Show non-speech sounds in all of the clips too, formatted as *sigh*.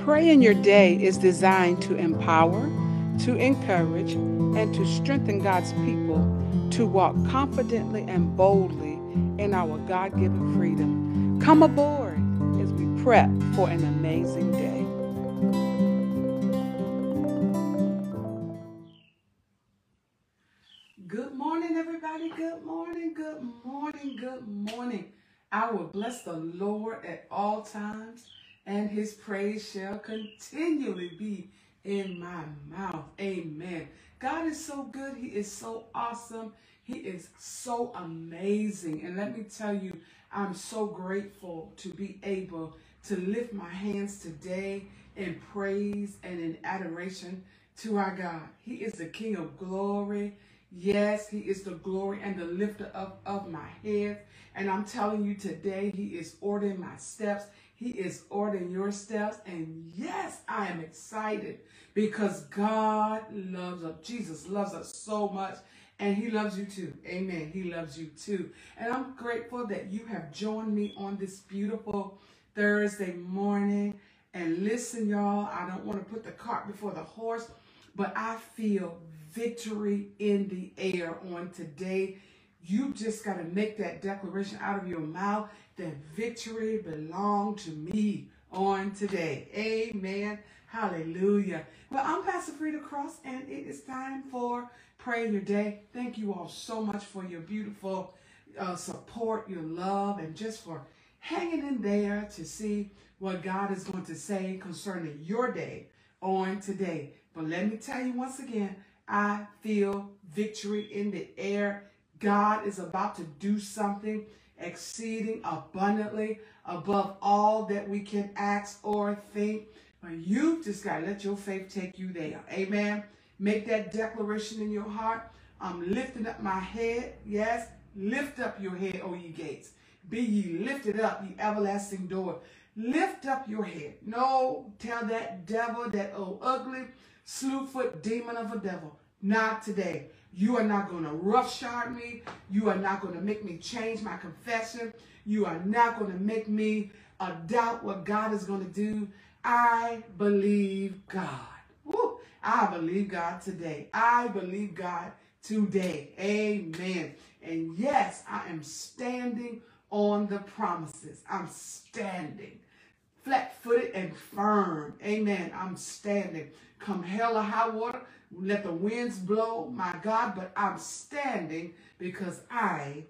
Pray in Your Day is designed to empower, to encourage, and to strengthen God's people to walk confidently and boldly in our God given freedom. Come aboard as we prep for an amazing day. Good morning, everybody. Good morning, good morning, good morning. I will bless the Lord at all times and his praise shall continually be in my mouth. Amen. God is so good. He is so awesome. He is so amazing. And let me tell you, I'm so grateful to be able to lift my hands today in praise and in adoration to our God. He is the King of glory. Yes, he is the glory and the lifter of, of my head. And I'm telling you today, he is ordering my steps. He is ordering your steps. And yes, I am excited because God loves us. Jesus loves us so much. And he loves you too. Amen. He loves you too. And I'm grateful that you have joined me on this beautiful Thursday morning. And listen, y'all, I don't want to put the cart before the horse, but I feel victory in the air on today. You just got to make that declaration out of your mouth that victory belong to me on today. Amen. Hallelujah. Well, I'm Pastor Frida Cross, and it is time for Pray Your Day. Thank you all so much for your beautiful uh, support, your love, and just for hanging in there to see what God is going to say concerning your day on today. But let me tell you once again, I feel victory in the air. God is about to do something exceeding abundantly above all that we can ask or think. But you just got to let your faith take you there. Amen. Make that declaration in your heart. I'm lifting up my head. Yes, lift up your head, O ye gates. Be ye lifted up, ye everlasting door. Lift up your head. No, tell that devil, that old ugly, slewfoot demon of a devil, not today. You are not going to roughshod me. You are not going to make me change my confession. You are not going to make me uh, doubt what God is going to do. I believe God. Woo. I believe God today. I believe God today. Amen. And yes, I am standing on the promises. I'm standing flat footed and firm. Amen. I'm standing. Come hell or high water, let the winds blow, my God, but I'm standing because I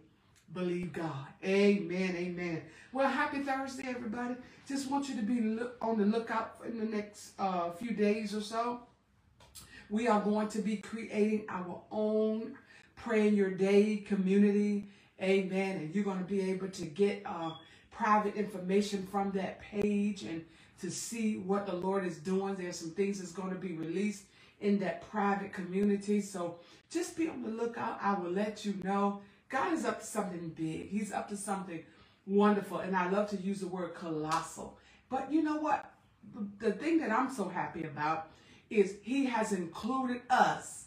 believe God. Amen. Amen. Well, happy Thursday, everybody. Just want you to be on the lookout in the next uh, few days or so. We are going to be creating our own Pray in Your Day community. Amen. And you're going to be able to get uh, private information from that page and to see what the Lord is doing. There's some things that's going to be released in that private community. So just be on the lookout. I will let you know. God is up to something big. He's up to something wonderful. And I love to use the word colossal. But you know what? The thing that I'm so happy about is he has included us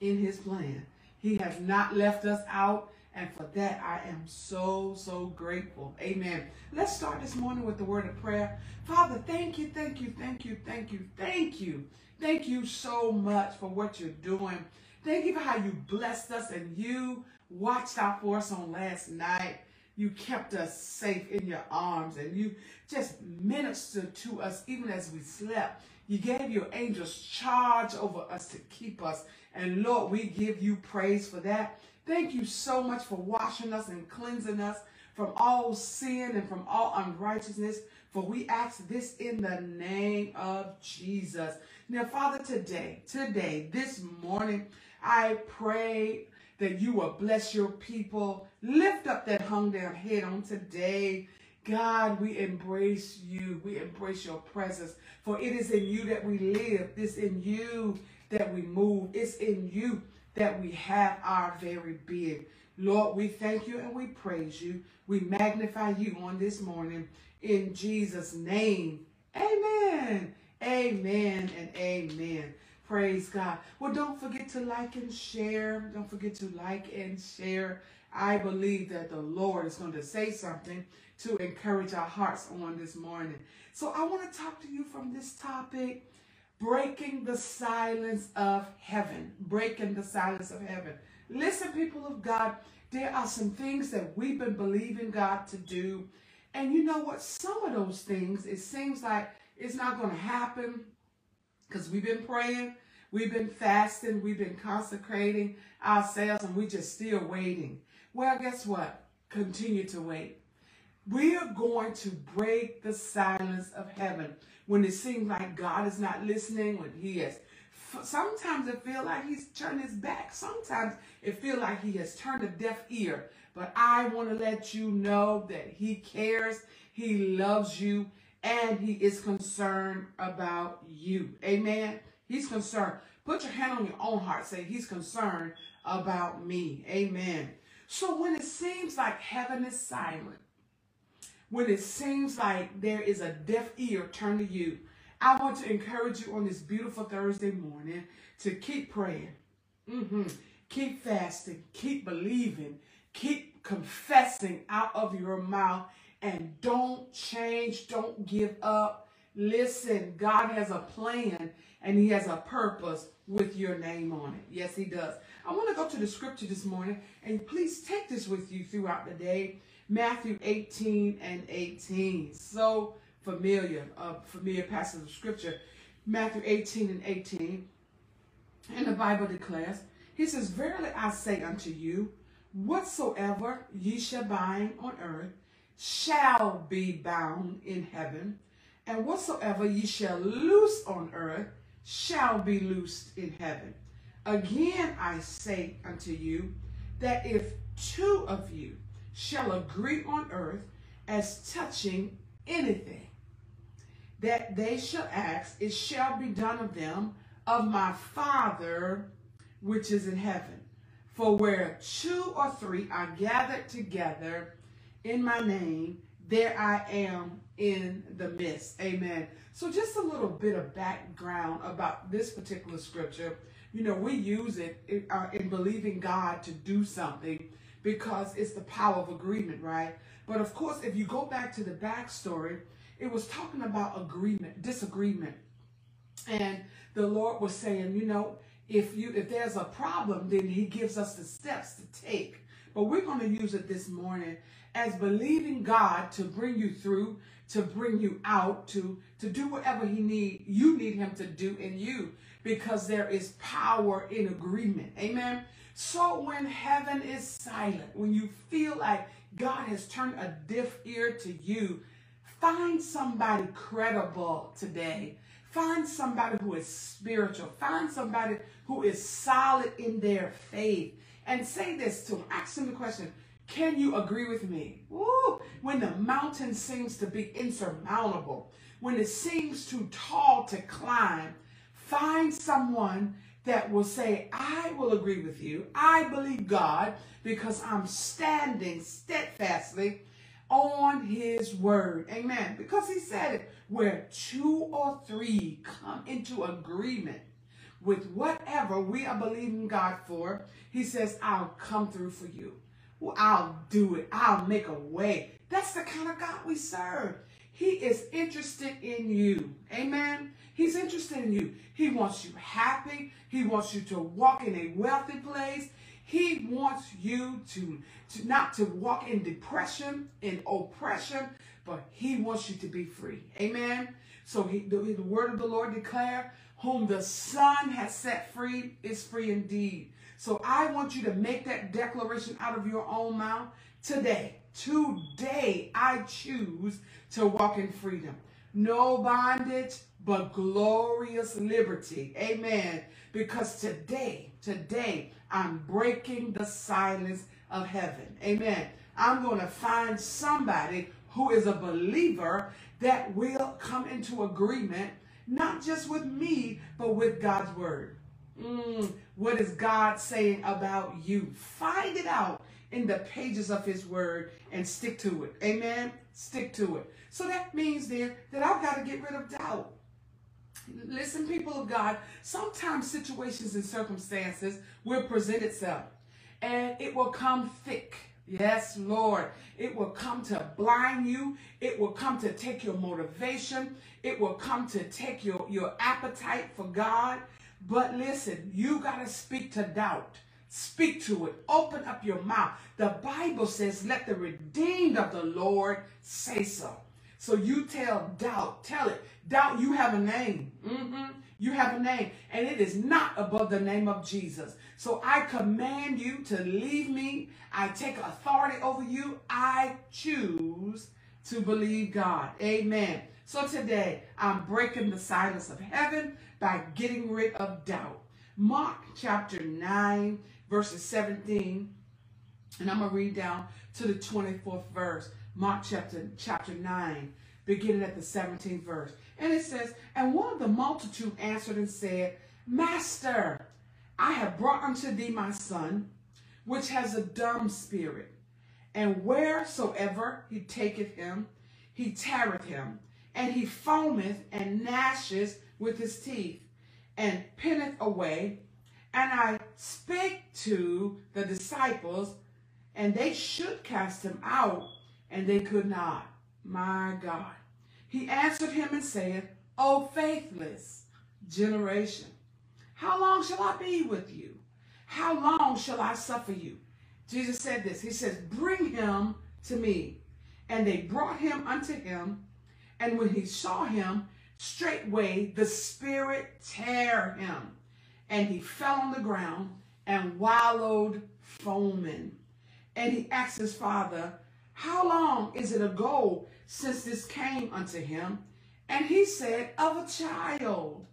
in his plan. He has not left us out. And for that, I am so, so grateful. Amen. Let's start this morning with the word of prayer. Father, thank you, thank you, thank you, thank you, thank you. Thank you so much for what you're doing. Thank you for how you blessed us and you watched out for us on last night. You kept us safe in your arms and you just ministered to us even as we slept. You gave your angels charge over us to keep us. And Lord, we give you praise for that. Thank you so much for washing us and cleansing us from all sin and from all unrighteousness. For we ask this in the name of Jesus. Now, Father, today, today, this morning, I pray that you will bless your people. Lift up that hung down head on today. God, we embrace you. We embrace your presence. For it is in you that we live. It's in you that we move. It's in you that we have our very being. Lord, we thank you and we praise you. We magnify you on this morning in Jesus' name. Amen. Amen and amen. Praise God. Well, don't forget to like and share. Don't forget to like and share. I believe that the Lord is going to say something to encourage our hearts on this morning. So I want to talk to you from this topic breaking the silence of heaven. Breaking the silence of heaven. Listen, people of God, there are some things that we've been believing God to do. And you know what? Some of those things, it seems like it's not going to happen because we've been praying, we've been fasting, we've been consecrating ourselves, and we're just still waiting. Well, guess what? Continue to wait. We are going to break the silence of heaven when it seems like God is not listening, when He is. Sometimes it feels like He's turned His back. Sometimes it feels like He has turned a deaf ear. But I want to let you know that He cares, He loves you, and He is concerned about you. Amen. He's concerned. Put your hand on your own heart. Say, He's concerned about me. Amen. So when it seems like heaven is silent, when it seems like there is a deaf ear turned to you, I want to encourage you on this beautiful Thursday morning to keep praying, mm-hmm. keep fasting, keep believing, keep confessing out of your mouth, and don't change, don't give up. Listen, God has a plan and He has a purpose with your name on it. Yes, He does. I want to go to the scripture this morning, and please take this with you throughout the day. Matthew 18 and 18. So familiar, uh, familiar passage of scripture. Matthew 18 and 18. And the Bible declares, He says, Verily I say unto you, whatsoever ye shall bind on earth shall be bound in heaven, and whatsoever ye shall loose on earth shall be loosed in heaven. Again I say unto you, that if two of you shall agree on earth as touching anything that they shall ask, it shall be done of them of my Father which is in heaven. For where two or three are gathered together in my name, there I am in the midst. Amen. So just a little bit of background about this particular scripture. You know, we use it in, uh, in believing God to do something because it's the power of agreement, right? But of course, if you go back to the backstory, it was talking about agreement, disagreement. And the Lord was saying, you know, if you if there's a problem, then he gives us the steps to take. But we're going to use it this morning as believing God to bring you through, to bring you out, to to do whatever he need you need him to do in you because there is power in agreement. Amen. So when heaven is silent, when you feel like God has turned a deaf ear to you, find somebody credible today. Find somebody who is spiritual. Find somebody who is solid in their faith. And say this to them. Ask them the question, can you agree with me? Woo! When the mountain seems to be insurmountable, when it seems too tall to climb, find someone that will say, I will agree with you. I believe God because I'm standing steadfastly on his word. Amen. Because he said it, where two or three come into agreement with whatever we are believing God for, he says, I'll come through for you. Well, I'll do it. I'll make a way. That's the kind of God we serve. He is interested in you. Amen. He's interested in you. He wants you happy. He wants you to walk in a wealthy place. He wants you to, to not to walk in depression, in oppression, but he wants you to be free. Amen. So he, the, the word of the Lord declare, whom the Son has set free is free indeed. So I want you to make that declaration out of your own mouth today. Today I choose to walk in freedom. No bondage, but glorious liberty. Amen. Because today, today, I'm breaking the silence of heaven. Amen. I'm going to find somebody who is a believer that will come into agreement, not just with me, but with God's word. Mm, what is God saying about you? Find it out in the pages of his word and stick to it. Amen. Stick to it. So that means there that I've got to get rid of doubt. Listen, people of God, sometimes situations and circumstances will present itself and it will come thick. Yes, Lord. It will come to blind you. It will come to take your motivation. It will come to take your, your appetite for God. But listen, you got to speak to doubt. Speak to it. Open up your mouth. The Bible says, let the redeemed of the Lord say so. So you tell doubt, tell it. Doubt, you have a name. Mm-hmm. You have a name, and it is not above the name of Jesus. So I command you to leave me. I take authority over you. I choose to believe God. Amen. So today, I'm breaking the silence of heaven by getting rid of doubt. Mark chapter 9, verses 17, and I'm going to read down to the 24th verse. Mark chapter, chapter 9, beginning at the 17th verse. And it says, And one of the multitude answered and said, Master, I have brought unto thee my son, which has a dumb spirit. And wheresoever he taketh him, he teareth him, and he foameth and gnasheth with his teeth, and pinneth away. And I spake to the disciples, and they should cast him out, and they could not. My God. He answered him and said, O faithless generation, how long shall I be with you? How long shall I suffer you? Jesus said this. He says, Bring him to me. And they brought him unto him. And when he saw him, straightway the spirit tear him. And he fell on the ground and wallowed foaming. And he asked his father, How long is it ago since this came unto him? And he said, Of a child.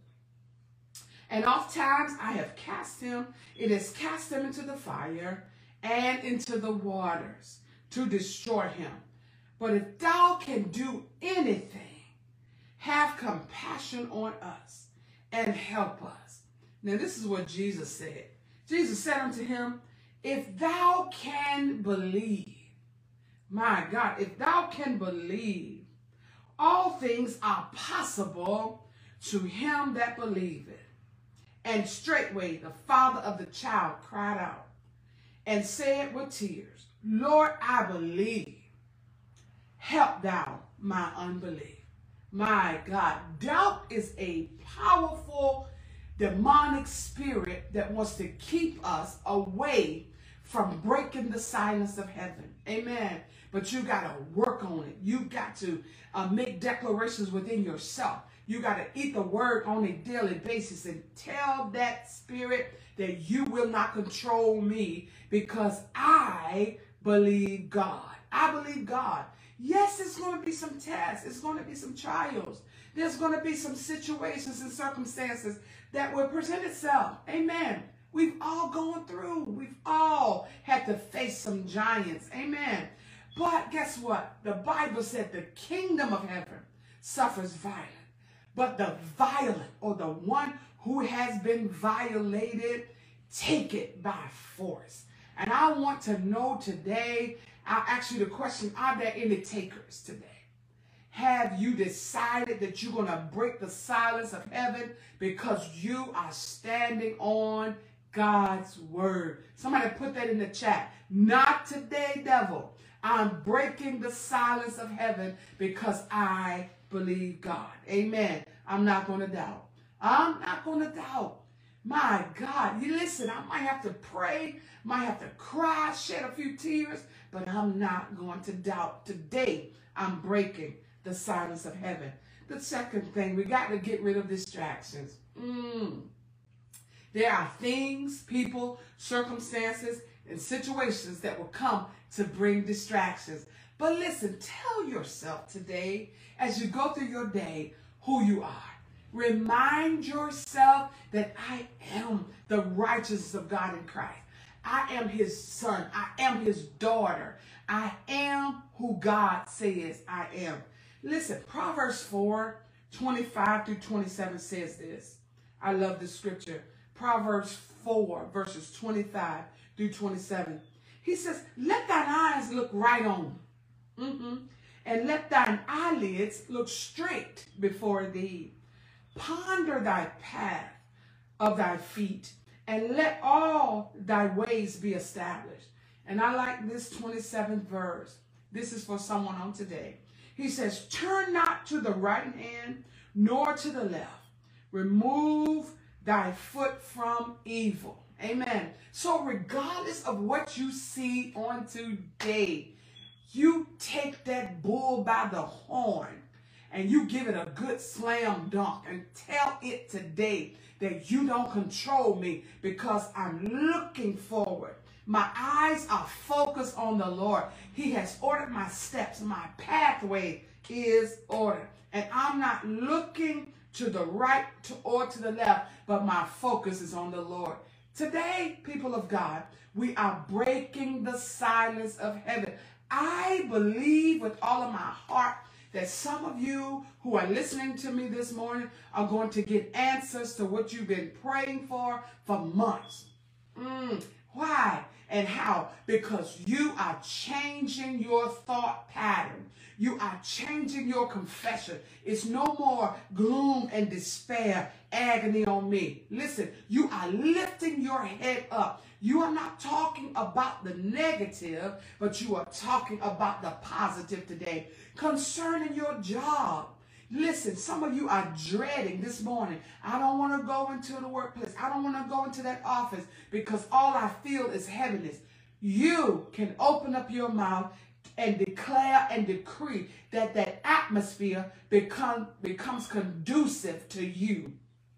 And oft times I have cast him, it has cast him into the fire and into the waters to destroy him. But if thou can do anything, have compassion on us and help us. Now this is what Jesus said. Jesus said unto him, if thou can believe, my God, if thou can believe, all things are possible to him that believeth. And straightway the father of the child cried out and said with tears, Lord, I believe. Help thou my unbelief. My God, doubt is a powerful demonic spirit that wants to keep us away from breaking the silence of heaven. Amen. But you got to work on it. You got to uh, make declarations within yourself. You got to eat the word on a daily basis and tell that spirit that you will not control me because I believe God. I believe God. Yes, it's going to be some tests. It's going to be some trials. There's going to be some situations and circumstances that will present itself. Amen. We've all gone through. We've all had to face some giants. Amen. But guess what? The Bible said the kingdom of heaven suffers violence but the violent or the one who has been violated, take it by force. And I want to know today, I'll ask you the question, are there any takers today? Have you decided that you're going to break the silence of heaven because you are standing on God's word? Somebody put that in the chat. Not today, devil. I'm breaking the silence of heaven because I believe God. Amen. I'm not going to doubt. I'm not going to doubt. My God, you listen, I might have to pray, might have to cry, shed a few tears, but I'm not going to doubt. Today, I'm breaking the silence of heaven. The second thing, we got to get rid of distractions. Mm. There are things, people, circumstances, and situations that will come to bring distractions. But listen, tell yourself today, as you go through your day, who you are. Remind yourself that I am the righteousness of God in Christ. I am his son. I am his daughter. I am who God says I am. Listen, Proverbs 4, 25 through 27 says this. I love this scripture. Proverbs 4, verses 25 through 27. He says, let thine eyes look right on. Mm-hmm and let thine eyelids look straight before thee. Ponder thy path of thy feet, and let all thy ways be established. And I like this 27th verse. This is for someone on today. He says, Turn not to the right hand nor to the left. Remove thy foot from evil. Amen. So, regardless of what you see on today, you take that bull by the horn and you give it a good slam dunk and tell it today that you don't control me because I'm looking forward. My eyes are focused on the Lord. He has ordered my steps. My pathway is ordered. And I'm not looking to the right or to the left, but my focus is on the Lord. Today, people of God, we are breaking the silence of heaven. I believe with all of my heart that some of you who are listening to me this morning are going to get answers to what you've been praying for for months. Mm, why and how? Because you are changing your thought pattern. You are changing your confession. It's no more gloom and despair, agony on me. Listen, you are lifting your head up. You are not talking about the negative, but you are talking about the positive today. Concerning your job, Listen, some of you are dreading this morning. I don't want to go into the workplace. I don't want to go into that office because all I feel is heaviness. You can open up your mouth and declare and decree that that atmosphere become, becomes conducive to you.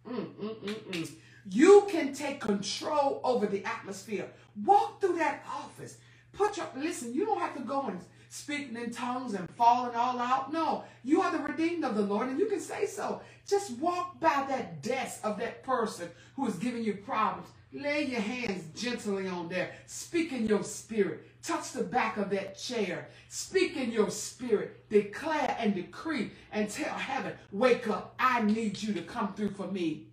Mm, mm, mm, mm. you can take control over the atmosphere. Walk through that office. Put your listen. You don't have to go and speaking in tongues and falling all out. No, you are the redeemed of the Lord, and you can say so. Just walk by that desk of that person who is giving you problems. Lay your hands gently on there. Speak in your spirit. Touch the back of that chair. Speak in your spirit. Declare and decree and tell heaven, wake up. I need you to come through for me.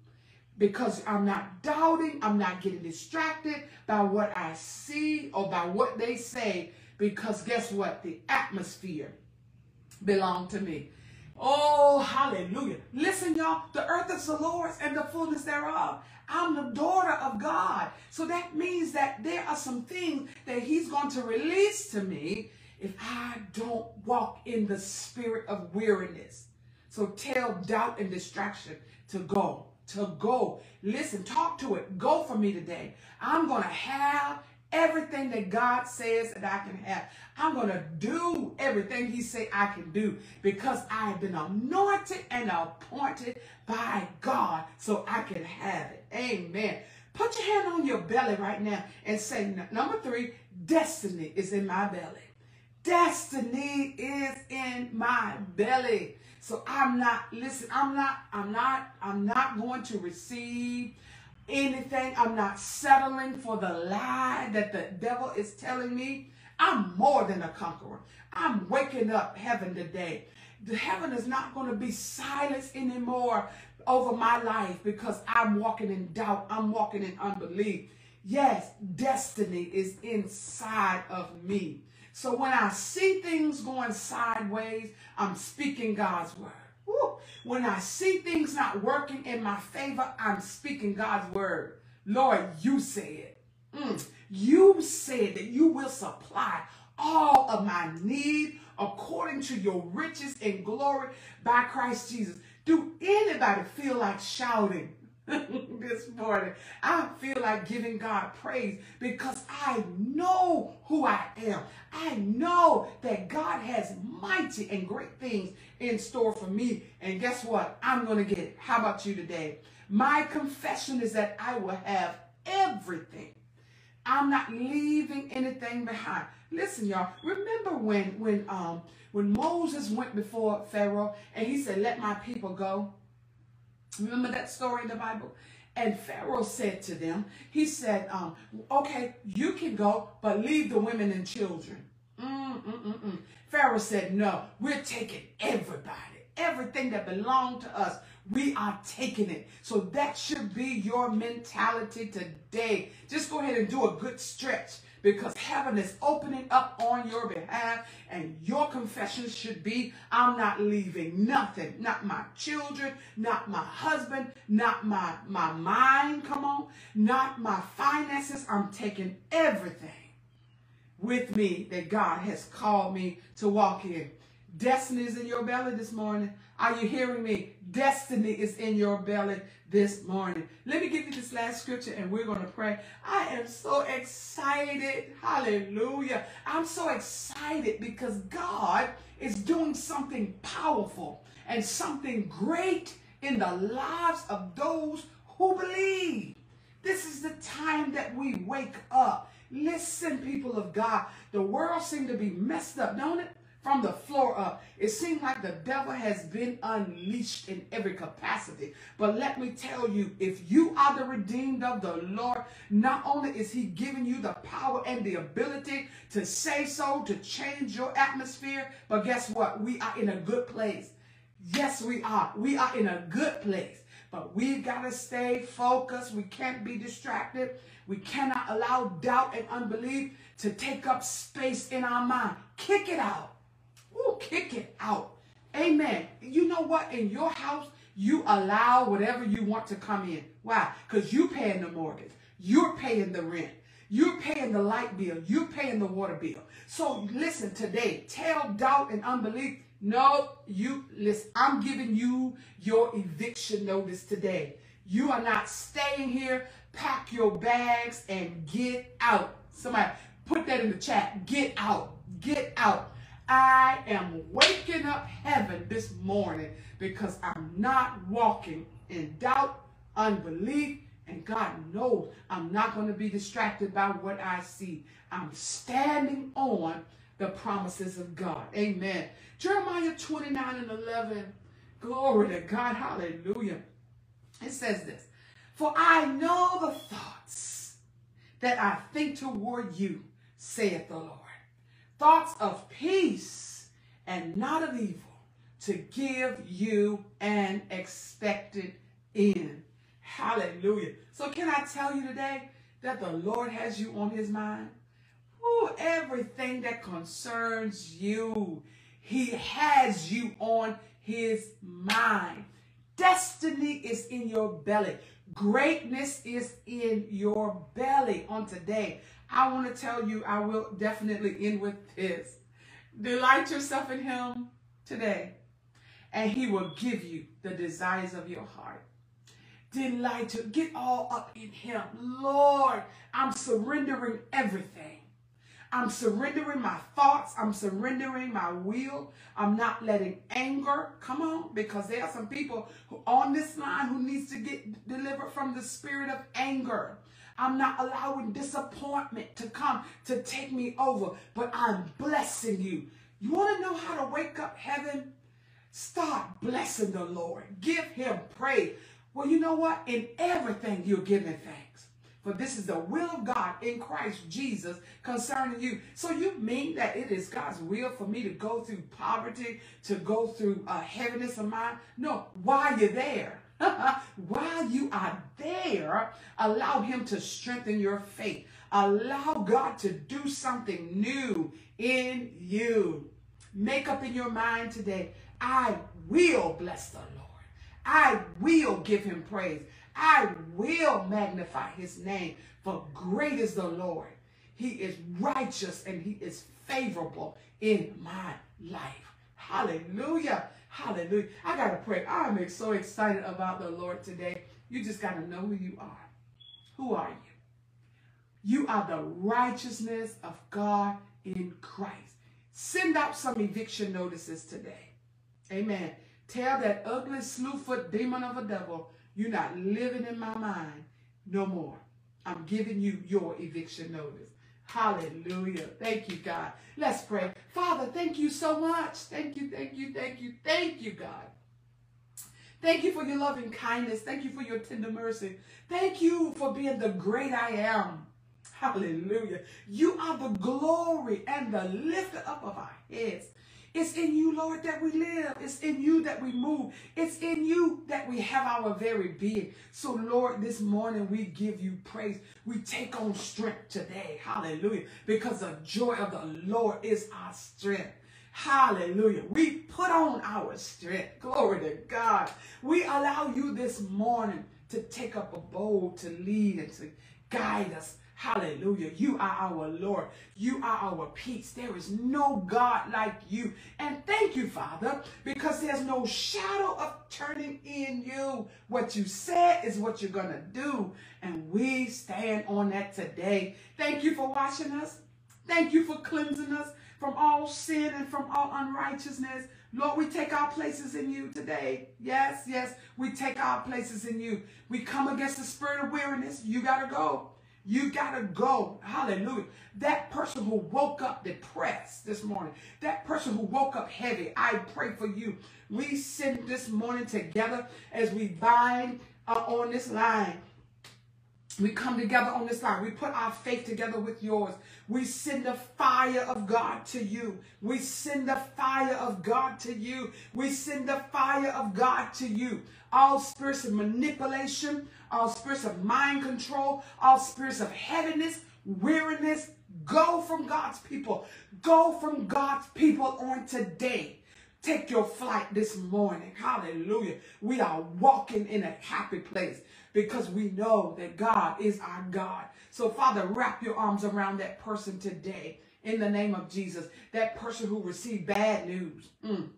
Because I'm not doubting. I'm not getting distracted by what I see or by what they say. Because guess what? The atmosphere belonged to me. Oh, hallelujah. Listen, y'all, the earth is the Lord's and the fullness thereof. I'm the daughter of God. So that means that there are some things that he's going to release to me if I don't walk in the spirit of weariness. So tell doubt and distraction to go, to go. Listen, talk to it. Go for me today. I'm going to have everything that God says that I can have. I'm going to do everything he say I can do because I have been anointed and appointed by God so I can have it. Amen. Put your hand on your belly right now and say, number three, destiny is in my belly. Destiny is in my belly. So I'm not, listen, I'm not, I'm not, I'm not going to receive anything. I'm not settling for the lie that the devil is telling me. I'm more than a conqueror. I'm waking up heaven today. The heaven is not going to be silenced anymore over my life because I'm walking in doubt. I'm walking in unbelief. Yes, destiny is inside of me. So when I see things going sideways, I'm speaking God's word. Woo. When I see things not working in my favor, I'm speaking God's word. Lord, you said, mm, you said that you will supply all of my need according to your riches and glory by Christ Jesus. Do anybody feel like shouting? *laughs* this morning. I feel like giving God praise because I know who I am. I know that God has mighty and great things in store for me. And guess what? I'm going to get it. How about you today? My confession is that I will have everything. I'm not leaving anything behind. Listen, y'all. Remember when when um when Moses went before Pharaoh and he said, "Let my people go." Remember that story in the Bible? And Pharaoh said to them, he said, um, okay, you can go, but leave the women and children. Mm, mm, mm, mm. Pharaoh said, no, we're taking everybody. Everything that belonged to us, we are taking it. So that should be your mentality today. Just go ahead and do a good stretch because heaven is opening up on your behalf and your confession should be I'm not leaving nothing, not my children, not my husband, not my, my mind, come on, not my finances. I'm taking everything with me that God has called me to walk in. Destiny is in your belly this morning. Are you hearing me? Destiny is in your belly this morning. Let me give you this last scripture and we're going to pray. I am so excited. Hallelujah. I'm so excited because God is doing something powerful and something great in the lives of those who believe. This is the time that we wake up. Listen, people of God, the world seems to be messed up, don't it? From the floor up. It seems like the devil has been unleashed in every capacity. But let me tell you, if you are the redeemed of the Lord, not only is he giving you the power and the ability to say so, to change your atmosphere, but guess what? We are in a good place. Yes, we are. We are in a good place. But we've got to stay focused. We can't be distracted. We cannot allow doubt and unbelief to take up space in our mind. Kick it out. Ooh, kick it out. Amen. You know what? In your house, you allow whatever you want to come in. Why? Because you're paying the mortgage. You're paying the rent. You're paying the light bill. You're paying the water bill. So listen today. Tell doubt and unbelief. No, you listen. I'm giving you your eviction notice today. You are not staying here. Pack your bags and get out. Somebody put that in the chat. Get out. Get out. I am waking up heaven this morning because I'm not walking in doubt, unbelief, and God knows I'm not going to be distracted by what I see. I'm standing on the promises of God. Amen. Jeremiah 29 and 11. Glory to God. Hallelujah. It says this For I know the thoughts that I think toward you, saith the Lord thoughts of peace and not of evil to give you an expected end. Hallelujah. So can I tell you today that the Lord has you on his mind? Ooh, everything that concerns you, he has you on his mind. Destiny is in your belly. Greatness is in your belly on today. I want to tell you, I will definitely end with this. Delight yourself in him today, and he will give you the desires of your heart. Delight to get all up in him. Lord, I'm surrendering everything. I'm surrendering my thoughts. I'm surrendering my will. I'm not letting anger come on because there are some people who on this line who needs to get delivered from the spirit of anger. I'm not allowing disappointment to come to take me over, but I'm blessing you. You want to know how to wake up heaven? Start blessing the Lord. Give him praise. Well, you know what? In everything, you're giving thanks. For this is the will of God in Christ Jesus concerning you. So you mean that it is God's will for me to go through poverty, to go through a heaviness of mind? No, while you're there, *laughs* While you are there, allow him to strengthen your faith. Allow God to do something new in you. Make up in your mind today, I will bless the Lord. I will give him praise. I will magnify his name, for great is the Lord. He is righteous and he is favorable in my life. Hallelujah. Hallelujah. I got to pray. I'm so excited about the Lord today. You just got to know who you are. Who are you? You are the righteousness of God in Christ. Send out some eviction notices today. Amen. Tell that ugly slewfoot demon of a devil, you're not living in my mind no more. I'm giving you your eviction notice. Hallelujah. Thank you, God. Let's pray. Father, thank you so much. Thank you, thank you, thank you, thank you, God. Thank you for your loving kindness. Thank you for your tender mercy. Thank you for being the great I am. Hallelujah. You are the glory and the lifter up of our heads. It's in you, Lord, that we live. It's in you that we move. It's in you that we have our very being. So, Lord, this morning we give you praise. We take on strength today. Hallelujah. Because the joy of the Lord is our strength. Hallelujah. We put on our strength. Glory to God. We allow you this morning to take up a bowl to lead and to guide us. Hallelujah. You are our Lord. You are our peace. There is no God like you. And thank you, Father, because there's no shadow of turning in you. What you said is what you're going to do. And we stand on that today. Thank you for washing us. Thank you for cleansing us from all sin and from all unrighteousness. Lord, we take our places in you today. Yes, yes, we take our places in you. We come against the spirit of weariness. You got to go. You got to go. Hallelujah. That person who woke up depressed this morning, that person who woke up heavy, I pray for you. We send this morning together as we bind uh, on this line. We come together on this line. We put our faith together with yours. We send the fire of God to you. We send the fire of God to you. We send the fire of God to you. All spirits of manipulation, all spirits of mind control, all spirits of heaviness, weariness, go from God's people. Go from God's people on today. Take your flight this morning. Hallelujah. We are walking in a happy place because we know that God is our God. So, Father, wrap your arms around that person today in the name of Jesus. That person who received bad news. Mm.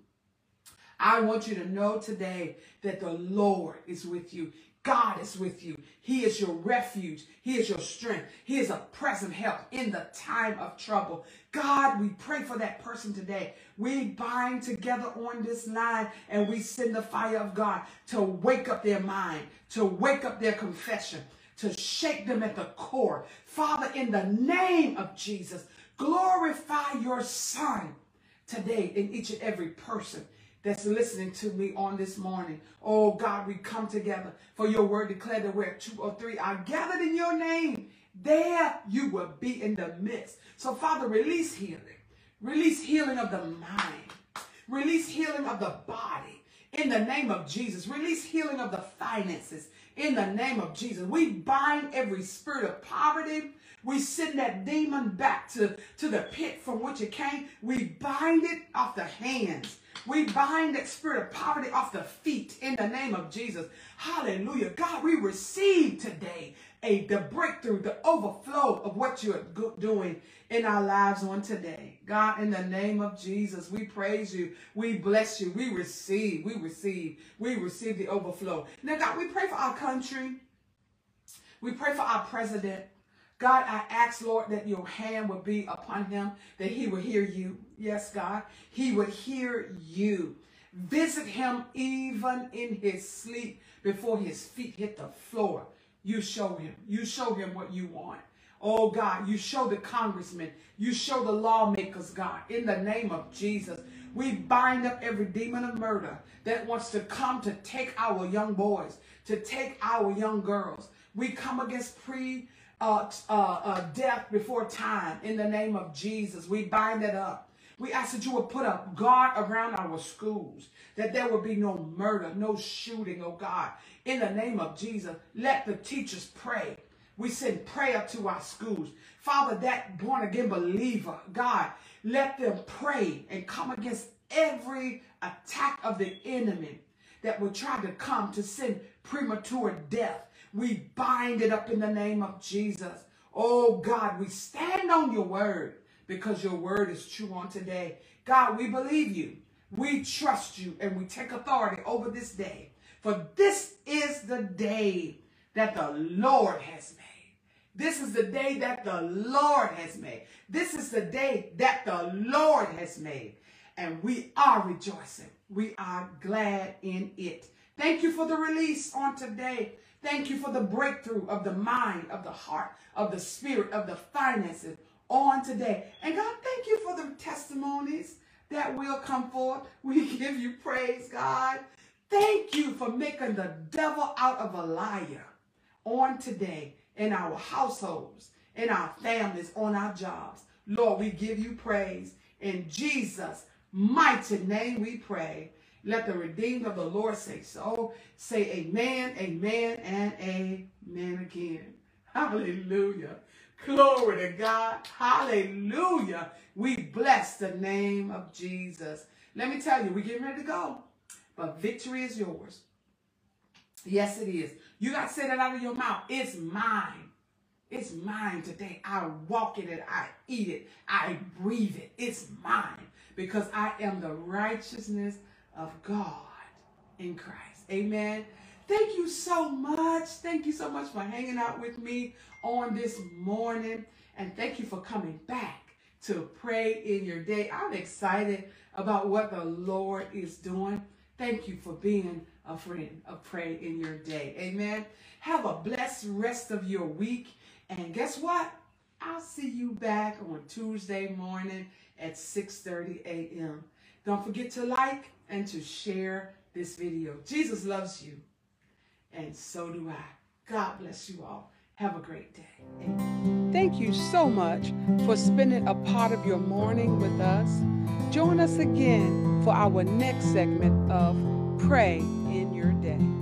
I want you to know today that the Lord is with you. God is with you. He is your refuge. He is your strength. He is a present help in the time of trouble. God, we pray for that person today. We bind together on this line and we send the fire of God to wake up their mind, to wake up their confession, to shake them at the core. Father, in the name of Jesus, glorify your son today in each and every person that's listening to me on this morning. Oh God, we come together for your word declared that where two or three are gathered in your name, there you will be in the midst. So Father, release healing. Release healing of the mind. Release healing of the body in the name of Jesus. Release healing of the finances in the name of Jesus. We bind every spirit of poverty. We send that demon back to, to the pit from which it came. We bind it off the hands. We bind that spirit of poverty off the feet in the name of Jesus. Hallelujah. God, we receive today a the breakthrough, the overflow of what you're doing in our lives on today. God, in the name of Jesus, we praise you. We bless you. We receive. We receive. We receive the overflow. Now, God, we pray for our country. We pray for our president. God, I ask, Lord, that your hand would be upon him, that he would hear you. Yes, God. He would hear you. Visit him even in his sleep before his feet hit the floor. You show him. You show him what you want. Oh God, you show the congressmen. You show the lawmakers, God, in the name of Jesus. We bind up every demon of murder that wants to come to take our young boys, to take our young girls. We come against pre uh, uh, uh, death before time in the name of Jesus. We bind it up. We ask that you would put a guard around our schools, that there would be no murder, no shooting, oh God. In the name of Jesus, let the teachers pray. We send prayer to our schools. Father, that born again believer, God, let them pray and come against every attack of the enemy that will try to come to send premature death we bind it up in the name of Jesus. Oh God, we stand on your word because your word is true on today. God, we believe you. We trust you and we take authority over this day. For this is the day that the Lord has made. This is the day that the Lord has made. This is the day that the Lord has made. And we are rejoicing. We are glad in it. Thank you for the release on today. Thank you for the breakthrough of the mind, of the heart, of the spirit, of the finances on today. And God, thank you for the testimonies that will come forth. *laughs* We give you praise, God. Thank you for making the devil out of a liar on today in our households, in our families, on our jobs. Lord, we give you praise. In Jesus' mighty name we pray. Let the redeemed of the Lord say so. Say amen, amen, and amen again. Hallelujah. Glory to God. Hallelujah. We bless the name of Jesus. Let me tell you, we're getting ready to go. But victory is yours. Yes, it is. You got to say that out of your mouth. It's mine. It's mine today. I walk in it. I eat it. I breathe it. It's mine because I am the righteousness of God in Christ. Amen. Thank you so much. Thank you so much for hanging out with me on this morning. And thank you for coming back to pray in your day. I'm excited about what the Lord is doing. Thank you for being a friend of pray in your day. Amen. Have a blessed rest of your week. And guess what? I'll see you back on Tuesday morning at 6:30 a.m. Don't forget to like and to share this video. Jesus loves you, and so do I. God bless you all. Have a great day. Amen. Thank you so much for spending a part of your morning with us. Join us again for our next segment of Pray in Your Day.